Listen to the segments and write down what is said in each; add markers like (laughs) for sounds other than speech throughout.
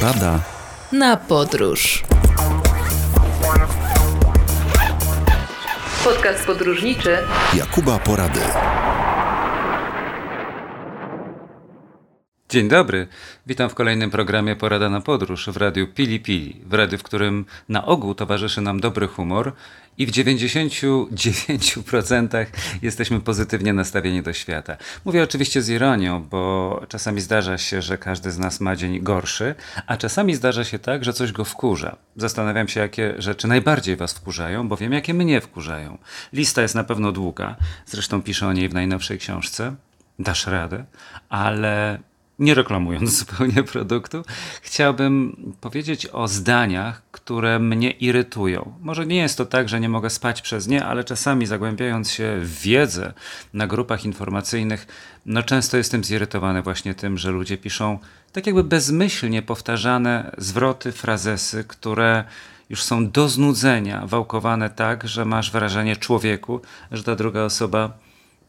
Porada na podróż. Podcast podróżniczy Jakuba Porady. Dzień dobry, witam w kolejnym programie Porada na Podróż w radiu Pili Pili, w radiu, w którym na ogół towarzyszy nam dobry humor i w 99% jesteśmy pozytywnie nastawieni do świata. Mówię oczywiście z ironią, bo czasami zdarza się, że każdy z nas ma dzień gorszy, a czasami zdarza się tak, że coś go wkurza. Zastanawiam się, jakie rzeczy najbardziej was wkurzają, bo wiem, jakie mnie wkurzają. Lista jest na pewno długa, zresztą piszę o niej w najnowszej książce. Dasz radę, ale nie reklamując (laughs) zupełnie produktu, chciałbym powiedzieć o zdaniach, które mnie irytują. Może nie jest to tak, że nie mogę spać przez nie, ale czasami zagłębiając się w wiedzę na grupach informacyjnych, no często jestem zirytowany właśnie tym, że ludzie piszą tak jakby bezmyślnie powtarzane zwroty, frazesy, które już są do znudzenia wałkowane tak, że masz wrażenie człowieku, że ta druga osoba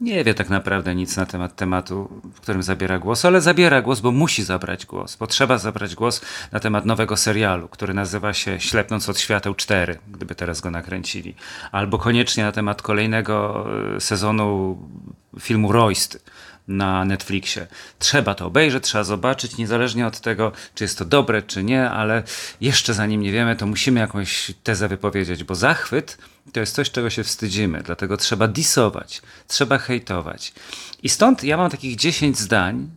nie wie tak naprawdę nic na temat tematu, w którym zabiera głos, ale zabiera głos, bo musi zabrać głos, bo trzeba zabrać głos na temat nowego serialu, który nazywa się Ślepnąc od świateł 4, gdyby teraz go nakręcili, albo koniecznie na temat kolejnego e, sezonu filmu Royst na Netflixie. Trzeba to obejrzeć, trzeba zobaczyć, niezależnie od tego, czy jest to dobre, czy nie, ale jeszcze zanim nie wiemy, to musimy jakąś tezę wypowiedzieć, bo zachwyt to jest coś, czego się wstydzimy, dlatego trzeba disować, trzeba hejtować. I stąd ja mam takich 10 zdań,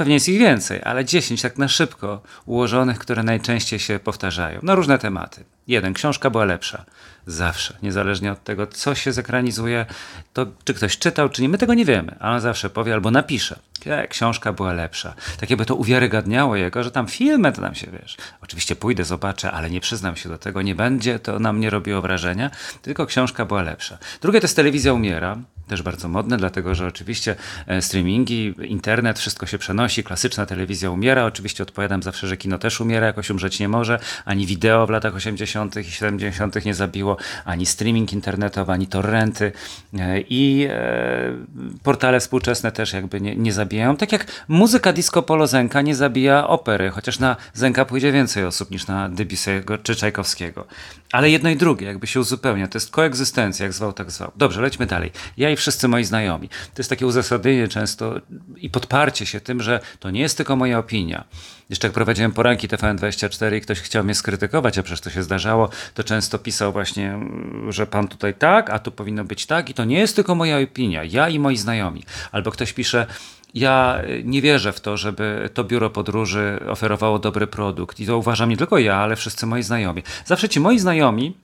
pewnie jest ich więcej, ale 10 tak na szybko ułożonych, które najczęściej się powtarzają na różne tematy. Jeden, książka była lepsza. Zawsze, niezależnie od tego, co się zekranizuje, to czy ktoś czytał, czy nie, my tego nie wiemy, ale zawsze powie albo napisze. E, książka była lepsza. Tak jakby to uwiarygadniało jego, że tam filmy to nam się, wiesz, oczywiście pójdę, zobaczę, ale nie przyznam się do tego, nie będzie, to na mnie robiło wrażenia, tylko książka była lepsza. Drugie to jest telewizja umiera, też bardzo modne, dlatego że oczywiście e, streamingi, internet, wszystko się przenosi, klasyczna telewizja umiera, oczywiście odpowiadam zawsze, że kino też umiera, jakoś umrzeć nie może, ani wideo w latach 80. i 70. nie zabiło, ani streaming internetowy, ani torrenty e, i e, portale współczesne też jakby nie, nie zabijają, tak jak muzyka disco polo Zenka nie zabija opery, chociaż na Zenka pójdzie więcej osób niż na Debussy'ego czy Czajkowskiego. Ale jedno i drugie jakby się uzupełnia, to jest koegzystencja, jak zwał, tak zwał. Dobrze, lećmy dalej. Ja i wszyscy moi znajomi. To jest takie uzasadnienie często i podparcie się tym, że to nie jest tylko moja opinia. Jeszcze jak prowadziłem poranki TVN24 i ktoś chciał mnie skrytykować, a przecież to się zdarzało, to często pisał właśnie, że pan tutaj tak, a tu powinno być tak i to nie jest tylko moja opinia, ja i moi znajomi. Albo ktoś pisze, ja nie wierzę w to, żeby to biuro podróży oferowało dobry produkt. I to uważam nie tylko ja, ale wszyscy moi znajomi. Zawsze ci moi znajomi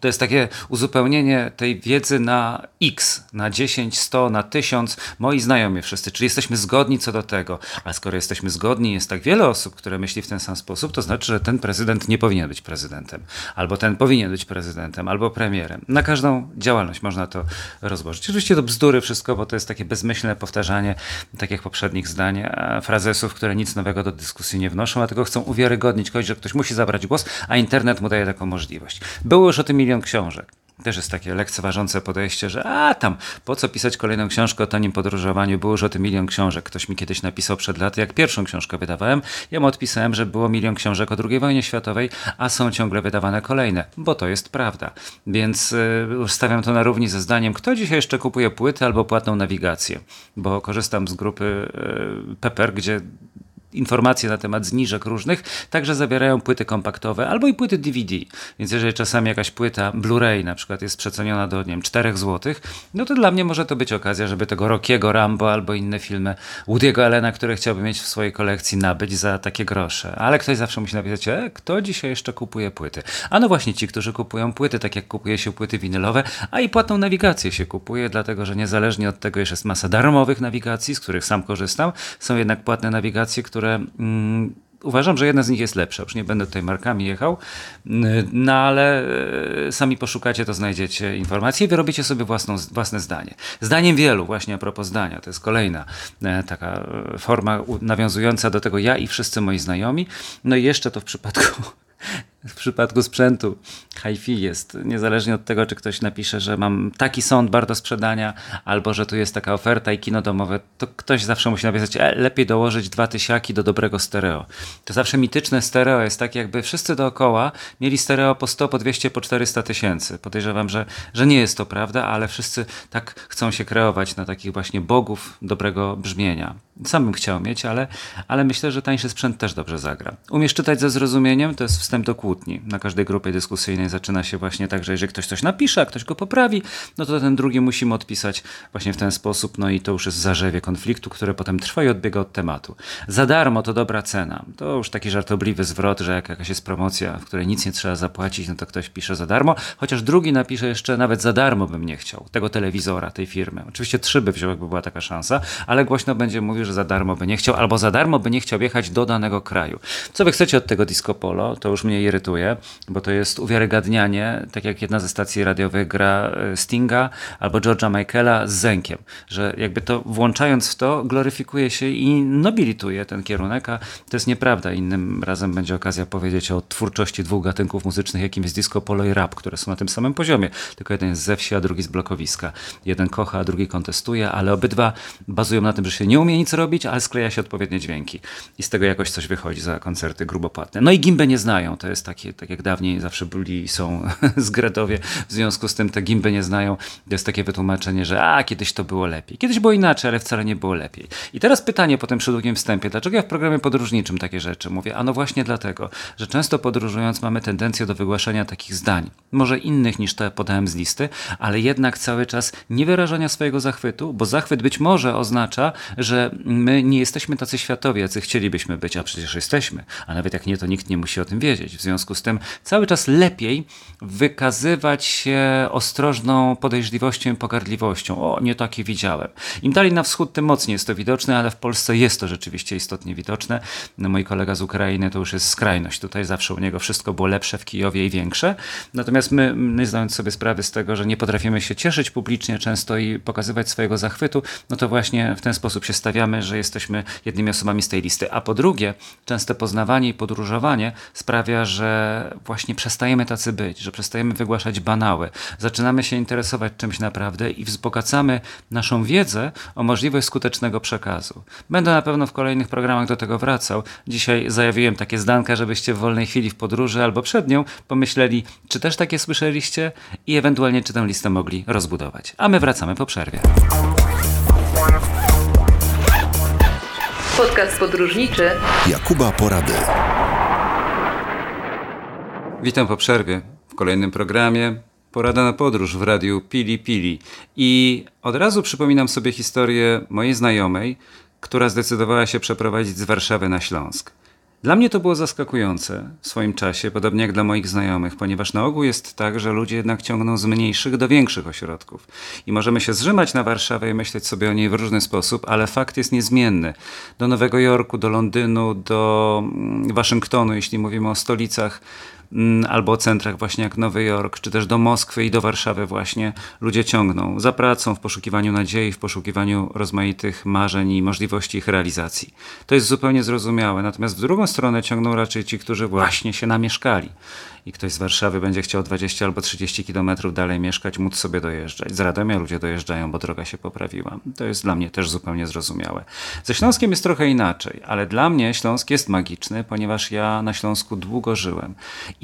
to jest takie uzupełnienie tej wiedzy na x, na 10, 100, na 1000, moi znajomi wszyscy, czyli jesteśmy zgodni co do tego. A skoro jesteśmy zgodni, jest tak wiele osób, które myśli w ten sam sposób, to znaczy, że ten prezydent nie powinien być prezydentem, albo ten powinien być prezydentem, albo premierem. Na każdą działalność można to rozłożyć. Oczywiście to bzdury wszystko, bo to jest takie bezmyślne powtarzanie takich poprzednich zdań, frazesów, które nic nowego do dyskusji nie wnoszą, a tylko chcą uwiarygodnić kogoś, że ktoś musi zabrać głos, a internet mu daje taką możliwość. Było już o tym milion książek. Też jest takie lekceważące podejście, że a tam, po co pisać kolejną książkę o tanim podróżowaniu, było już o tym milion książek. Ktoś mi kiedyś napisał przed laty, jak pierwszą książkę wydawałem, ja mu odpisałem, że było milion książek o II wojnie światowej, a są ciągle wydawane kolejne, bo to jest prawda. Więc yy, stawiam to na równi ze zdaniem, kto dzisiaj jeszcze kupuje płyty albo płatną nawigację, bo korzystam z grupy yy, Pepper, gdzie informacje na temat zniżek różnych, także zawierają płyty kompaktowe albo i płyty DVD. Więc jeżeli czasami jakaś płyta Blu-ray na przykład jest przeceniona do, nie wiem, 4 zł, no to dla mnie może to być okazja, żeby tego Rockiego Rambo albo inne filmy Woody'ego Allena, które chciałbym mieć w swojej kolekcji, nabyć za takie grosze. Ale ktoś zawsze musi napisać, e, kto dzisiaj jeszcze kupuje płyty? A no właśnie ci, którzy kupują płyty, tak jak kupuje się płyty winylowe, a i płatną nawigację się kupuje, dlatego że niezależnie od tego, że jest masa darmowych nawigacji, z których sam korzystam, są jednak płatne nawigacje, które które mm, uważam, że jedna z nich jest lepsza. Już nie będę tutaj markami jechał, mm, no ale e, sami poszukacie, to znajdziecie informacje i wyrobicie sobie własną, własne zdanie. Zdaniem wielu, właśnie a propos zdania, to jest kolejna e, taka e, forma nawiązująca do tego ja i wszyscy moi znajomi. No i jeszcze to w przypadku w przypadku sprzętu hi-fi jest, niezależnie od tego, czy ktoś napisze, że mam taki sound bar do sprzedania, albo że tu jest taka oferta i kino domowe, to ktoś zawsze musi napisać, e, lepiej dołożyć dwa tysiaki do dobrego stereo. To zawsze mityczne stereo jest tak, jakby wszyscy dookoła mieli stereo po 100, po 200, po 400 tysięcy. Podejrzewam, że, że nie jest to prawda, ale wszyscy tak chcą się kreować na takich właśnie bogów dobrego brzmienia. Sam bym chciał mieć, ale, ale myślę, że tańszy sprzęt też dobrze zagra. Umiesz czytać ze zrozumieniem, to jest wstęp do kłótni. Na każdej grupie dyskusyjnej zaczyna się właśnie tak, że jeżeli ktoś coś napisze, a ktoś go poprawi, no to ten drugi musimy odpisać właśnie w ten sposób, no i to już jest zarzewie konfliktu, które potem trwa i odbiega od tematu. Za darmo to dobra cena. To już taki żartobliwy zwrot, że jak jakaś jest promocja, w której nic nie trzeba zapłacić, no to ktoś pisze za darmo, chociaż drugi napisze jeszcze nawet za darmo bym nie chciał tego telewizora, tej firmy. Oczywiście trzy by wziął, jakby była taka szansa, ale głośno będzie mówił, że za darmo by nie chciał, albo za darmo by nie chciał jechać do danego kraju. Co wy chcecie od tego disco polo, to już mnie irytuje, bo to jest uwiarygadnianie, tak jak jedna ze stacji radiowych gra e, Stinga albo George'a Michaela z Zenkiem, że jakby to włączając w to gloryfikuje się i nobilituje ten kierunek, a to jest nieprawda. Innym razem będzie okazja powiedzieć o twórczości dwóch gatunków muzycznych, jakim jest disco polo i rap, które są na tym samym poziomie. Tylko jeden jest ze wsi, a drugi z blokowiska. Jeden kocha, a drugi kontestuje, ale obydwa bazują na tym, że się nie umie nic robić, ale skleja się odpowiednie dźwięki. I z tego jakoś coś wychodzi za koncerty grubopłatne. No i gimbę nie znają. To jest takie, tak jak dawniej zawsze byli i są (laughs) z Gretowie. W związku z tym te gimby nie znają. To jest takie wytłumaczenie, że a, kiedyś to było lepiej. Kiedyś było inaczej, ale wcale nie było lepiej. I teraz pytanie po tym przydługim wstępie. Dlaczego ja w programie podróżniczym takie rzeczy mówię? A no właśnie dlatego, że często podróżując mamy tendencję do wygłaszania takich zdań. Może innych niż te podałem z listy, ale jednak cały czas nie wyrażania swojego zachwytu, bo zachwyt być może oznacza, że my nie jesteśmy tacy światowi, jacy chcielibyśmy być, a przecież jesteśmy. A nawet jak nie, to nikt nie musi o tym wiedzieć. W związku z tym cały czas lepiej wykazywać się ostrożną podejrzliwością i pogardliwością. O, nie takie widziałem. Im dalej na wschód, tym mocniej jest to widoczne, ale w Polsce jest to rzeczywiście istotnie widoczne. No, mój kolega z Ukrainy to już jest skrajność. Tutaj zawsze u niego wszystko było lepsze w Kijowie i większe. Natomiast my, nie zdając sobie sprawy z tego, że nie potrafimy się cieszyć publicznie często i pokazywać swojego zachwytu, no to właśnie w ten sposób się stawiamy, że jesteśmy jednymi osobami z tej listy. A po drugie, częste poznawanie i podróżowanie sprawia, że właśnie przestajemy tacy być, że przestajemy wygłaszać banały. Zaczynamy się interesować czymś naprawdę i wzbogacamy naszą wiedzę o możliwość skutecznego przekazu. Będę na pewno w kolejnych programach do tego wracał. Dzisiaj zajawiłem takie zdanka, żebyście w wolnej chwili w podróży albo przed nią pomyśleli, czy też takie słyszeliście i ewentualnie czy tę listę mogli rozbudować. A my wracamy po przerwie. Podcast podróżniczy Jakuba Porady. Witam po przerwie w kolejnym programie. Porada na podróż w radiu Pili Pili. I od razu przypominam sobie historię mojej znajomej, która zdecydowała się przeprowadzić z Warszawy na Śląsk. Dla mnie to było zaskakujące w swoim czasie, podobnie jak dla moich znajomych, ponieważ na ogół jest tak, że ludzie jednak ciągną z mniejszych do większych ośrodków. I możemy się zrzymać na Warszawę i myśleć sobie o niej w różny sposób, ale fakt jest niezmienny. Do Nowego Jorku, do Londynu, do mm, Waszyngtonu, jeśli mówimy o stolicach, albo o centrach właśnie jak Nowy Jork, czy też do Moskwy i do Warszawy właśnie ludzie ciągną za pracą, w poszukiwaniu nadziei, w poszukiwaniu rozmaitych marzeń i możliwości ich realizacji. To jest zupełnie zrozumiałe, natomiast w drugą stronę ciągną raczej ci, którzy właśnie się namieszkali i ktoś z Warszawy będzie chciał 20 albo 30 kilometrów dalej mieszkać, móc sobie dojeżdżać. Z Radomia ludzie dojeżdżają, bo droga się poprawiła. To jest dla mnie też zupełnie zrozumiałe. Ze Śląskiem jest trochę inaczej, ale dla mnie Śląsk jest magiczny, ponieważ ja na Śląsku długo żyłem.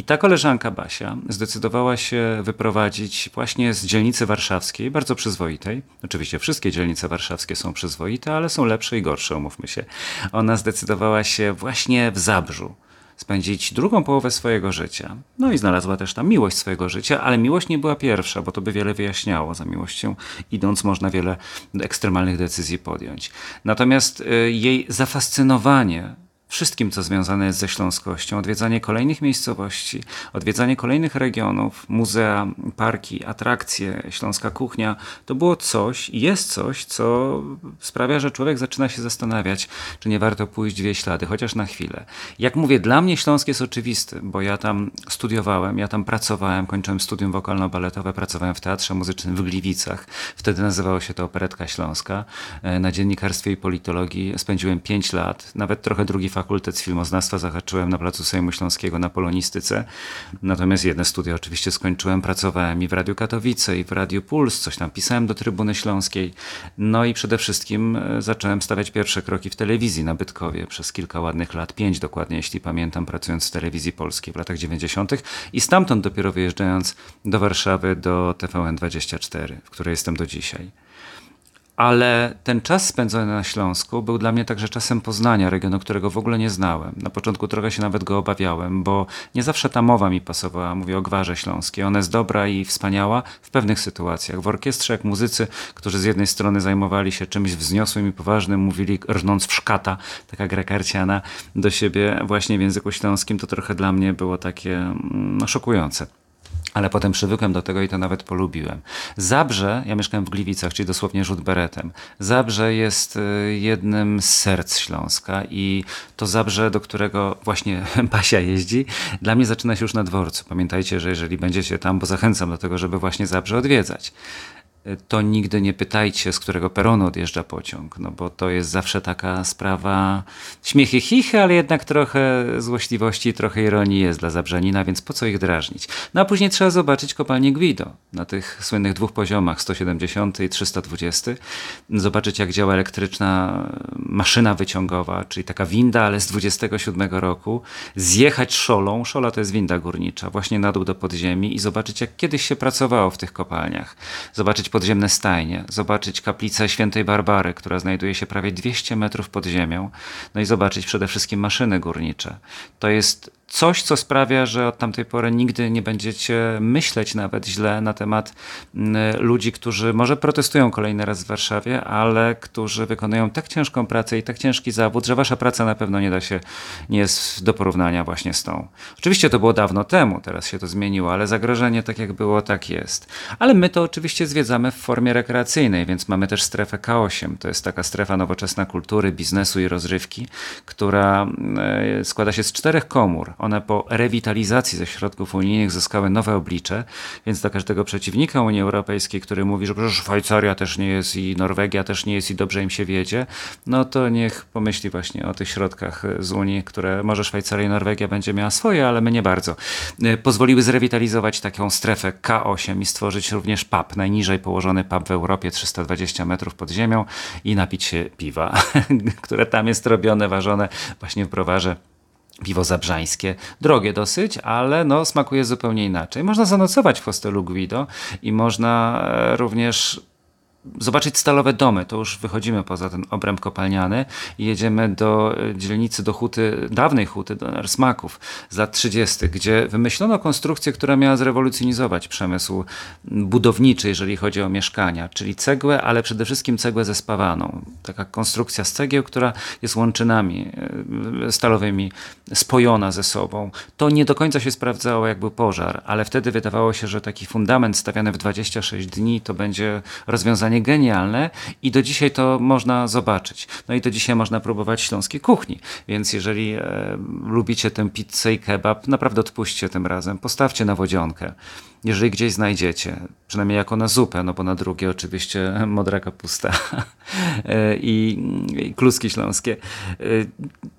I ta koleżanka Basia zdecydowała się wyprowadzić właśnie z dzielnicy warszawskiej, bardzo przyzwoitej. Oczywiście wszystkie dzielnice warszawskie są przyzwoite, ale są lepsze i gorsze, umówmy się. Ona zdecydowała się właśnie w Zabrzu spędzić drugą połowę swojego życia. No i znalazła też tam miłość swojego życia, ale miłość nie była pierwsza, bo to by wiele wyjaśniało. Za miłością idąc można wiele ekstremalnych decyzji podjąć. Natomiast y, jej zafascynowanie wszystkim, co związane jest ze śląskością, odwiedzanie kolejnych miejscowości, odwiedzanie kolejnych regionów, muzea, parki, atrakcje, śląska kuchnia, to było coś, jest coś, co sprawia, że człowiek zaczyna się zastanawiać, czy nie warto pójść dwie ślady, chociaż na chwilę. Jak mówię, dla mnie Śląsk jest oczywisty, bo ja tam studiowałem, ja tam pracowałem, kończyłem studium wokalno-baletowe, pracowałem w Teatrze Muzycznym w Gliwicach. Wtedy nazywało się to Operetka Śląska. E, na dziennikarstwie i politologii spędziłem pięć lat, nawet trochę drugi fakultet filmoznawstwa zahaczyłem na Placu Sejmu Śląskiego na polonistyce. Natomiast jedne studia oczywiście skończyłem, pracowałem i w Radiu Katowice, i w Radiu Puls, coś tam pisałem do Trybuny Śląskiej. No i przede wszystkim e, zacząłem stawiać pierwsze kroki w telewizji na Bytkowie przez kilka ładnych lat, pięć dokładnie, jeśli pamiętam, pracując w telewizji polskiej w latach 90. i stamtąd dopiero wyjeżdżając do Warszawy, do TVN24, w której jestem do dzisiaj. Ale ten czas spędzony na Śląsku był dla mnie także czasem poznania regionu, którego w ogóle nie znałem. Na początku trochę się nawet go obawiałem, bo nie zawsze ta mowa mi pasowała. Mówię o gwarze śląskiej. Ona jest dobra i wspaniała w pewnych sytuacjach. W orkiestrze, jak muzycy, którzy z jednej strony zajmowali się czymś wzniosłym i poważnym, mówili rnąc w szkata, taka gra karciana, do siebie właśnie w języku śląskim, to trochę dla mnie było takie mm, no, szokujące. Ale potem przywykłem do tego i to nawet polubiłem. Zabrze, ja mieszkałem w Gliwicach, czyli dosłownie rzut beretem. Zabrze jest y, jednym z serc Śląska i to Zabrze, do którego właśnie (laughs) Basia jeździ, dla mnie zaczyna się już na dworcu. Pamiętajcie, że jeżeli będziecie tam, bo zachęcam do tego, żeby właśnie Zabrze odwiedzać to nigdy nie pytajcie, z którego peronu odjeżdża pociąg, no bo to jest zawsze taka sprawa śmiechy chichy, ale jednak trochę złośliwości, trochę ironii jest dla Zabrzanina, więc po co ich drażnić? No a później trzeba zobaczyć kopalnię Guido na tych słynnych dwóch poziomach, 170 i 320. Zobaczyć jak działa elektryczna maszyna wyciągowa, czyli taka winda, ale z 27 roku. Zjechać szolą, szola to jest winda górnicza, właśnie na dół do podziemi i zobaczyć jak kiedyś się pracowało w tych kopalniach. Zobaczyć podziemne stajnie, zobaczyć kaplicę świętej Barbary, która znajduje się prawie 200 metrów pod ziemią, no i zobaczyć przede wszystkim maszyny górnicze. To jest coś, co sprawia, że od tamtej pory nigdy nie będziecie myśleć nawet źle na temat mm, ludzi, którzy może protestują kolejny raz w Warszawie, ale którzy wykonują tak ciężką pracę i tak ciężki zawód, że wasza praca na pewno nie da się, nie jest do porównania właśnie z tą. Oczywiście to było dawno temu, teraz się to zmieniło, ale zagrożenie tak jak było, tak jest. Ale my to oczywiście zwiedzamy w formie rekreacyjnej, więc mamy też strefę K8. To jest taka strefa nowoczesna kultury, biznesu i rozrywki, która mm, składa się z czterech komór one po rewitalizacji ze środków unijnych zyskały nowe oblicze, więc dla każdego przeciwnika Unii Europejskiej, który mówi, że Szwajcaria też nie jest i Norwegia też nie jest i dobrze im się wiedzie, no to niech pomyśli właśnie o tych środkach z Unii, które może Szwajcaria i Norwegia będzie miała swoje, ale my nie bardzo. E, pozwoliły zrewitalizować taką strefę K8 i stworzyć również pub, najniżej położony pub w Europie, 320 metrów pod ziemią i napić się piwa, (laughs) które tam jest robione, ważone właśnie w browarze piwo zabrzańskie. Drogie dosyć, ale no, smakuje zupełnie inaczej. Można zanocować w hostelu Guido i można e, również zobaczyć stalowe domy. To już wychodzimy poza ten obręb kopalniany i jedziemy do e, dzielnicy, do huty, dawnej huty, do Ersmaków z lat 30., gdzie wymyślono konstrukcję, która miała zrewolucjonizować przemysł budowniczy, jeżeli chodzi o mieszkania, czyli cegłę, ale przede wszystkim cegłę zespawaną. Taka konstrukcja z cegieł, która jest łączynami e, stalowymi spojona ze sobą. To nie do końca się sprawdzało, jak był pożar, ale wtedy wydawało się, że taki fundament stawiany w 26 dni to będzie rozwiązanie genialne i do dzisiaj to można zobaczyć. No i do dzisiaj można próbować śląskiej kuchni, więc jeżeli e, lubicie tę pizzę i kebab, naprawdę odpuśćcie tym razem, postawcie na wodzionkę. Jeżeli gdzieś znajdziecie, przynajmniej jako na zupę, no bo na drugie oczywiście (laughs) modra kapusta (laughs) e, i, i kluski śląskie. E,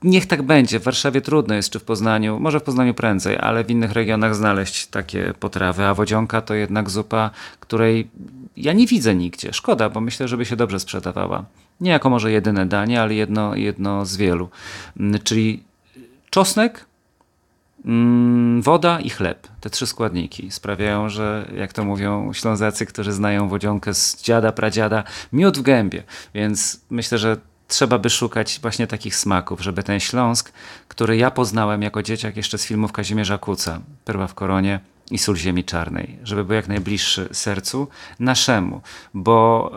niech tak będzie. W Warszawie trudno jest, czy w Poznaniu, może w Poznaniu prędzej, ale w innych regionach znaleźć takie potrawy, a wodzionka to jednak zupa, której ja nie widzę nigdzie. Szkoda, bo myślę, żeby się dobrze sprzedawała. Nie jako może jedyne danie, ale jedno, jedno z wielu. Mm, czyli czosnek, woda i chleb. Te trzy składniki sprawiają, że jak to mówią ślązacy, którzy znają wodzionkę z dziada, pradziada, miód w gębie. Więc myślę, że trzeba by szukać właśnie takich smaków, żeby ten Śląsk, który ja poznałem jako dzieciak jeszcze z filmów Kazimierza Kuca, Perła w koronie, i sól ziemi czarnej, żeby był jak najbliższy sercu naszemu, bo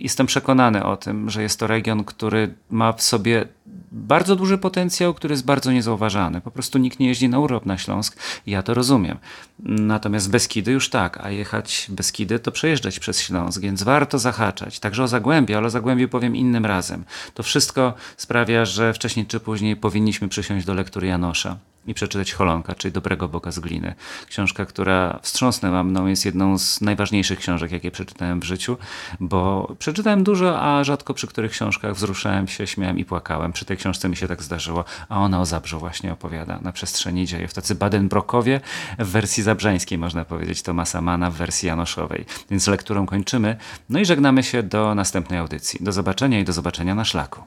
jestem przekonany o tym, że jest to region, który ma w sobie bardzo duży potencjał, który jest bardzo niezauważany. Po prostu nikt nie jeździ na urlop na Śląsk ja to rozumiem. Natomiast Beskidy już tak, a jechać Beskidy to przejeżdżać przez Śląsk, więc warto zahaczać. Także o Zagłębie, ale o Zagłębiu powiem innym razem. To wszystko sprawia, że wcześniej czy później powinniśmy przysiąść do lektury Janosza i przeczytać Holonka, czyli Dobrego Boga z gliny. Książka, która wstrząsnęła mną, jest jedną z najważniejszych książek, jakie przeczytałem w życiu, bo przeczytałem dużo, a rzadko przy których książkach wzruszałem się, śmiałem i płakałem. Przy tej książce mi się tak zdarzyło, a ona o Zabrzu właśnie opowiada na przestrzeni dziejów. Tacy Baden-Brokowie w wersji zabrzeńskiej, można powiedzieć, Tomasa Mana w wersji janoszowej. Więc lekturą kończymy, no i żegnamy się do następnej audycji. Do zobaczenia i do zobaczenia na szlaku.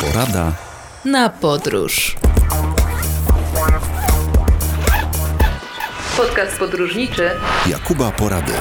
Porada na podróż. Podcast podróżniczy Jakuba Porady.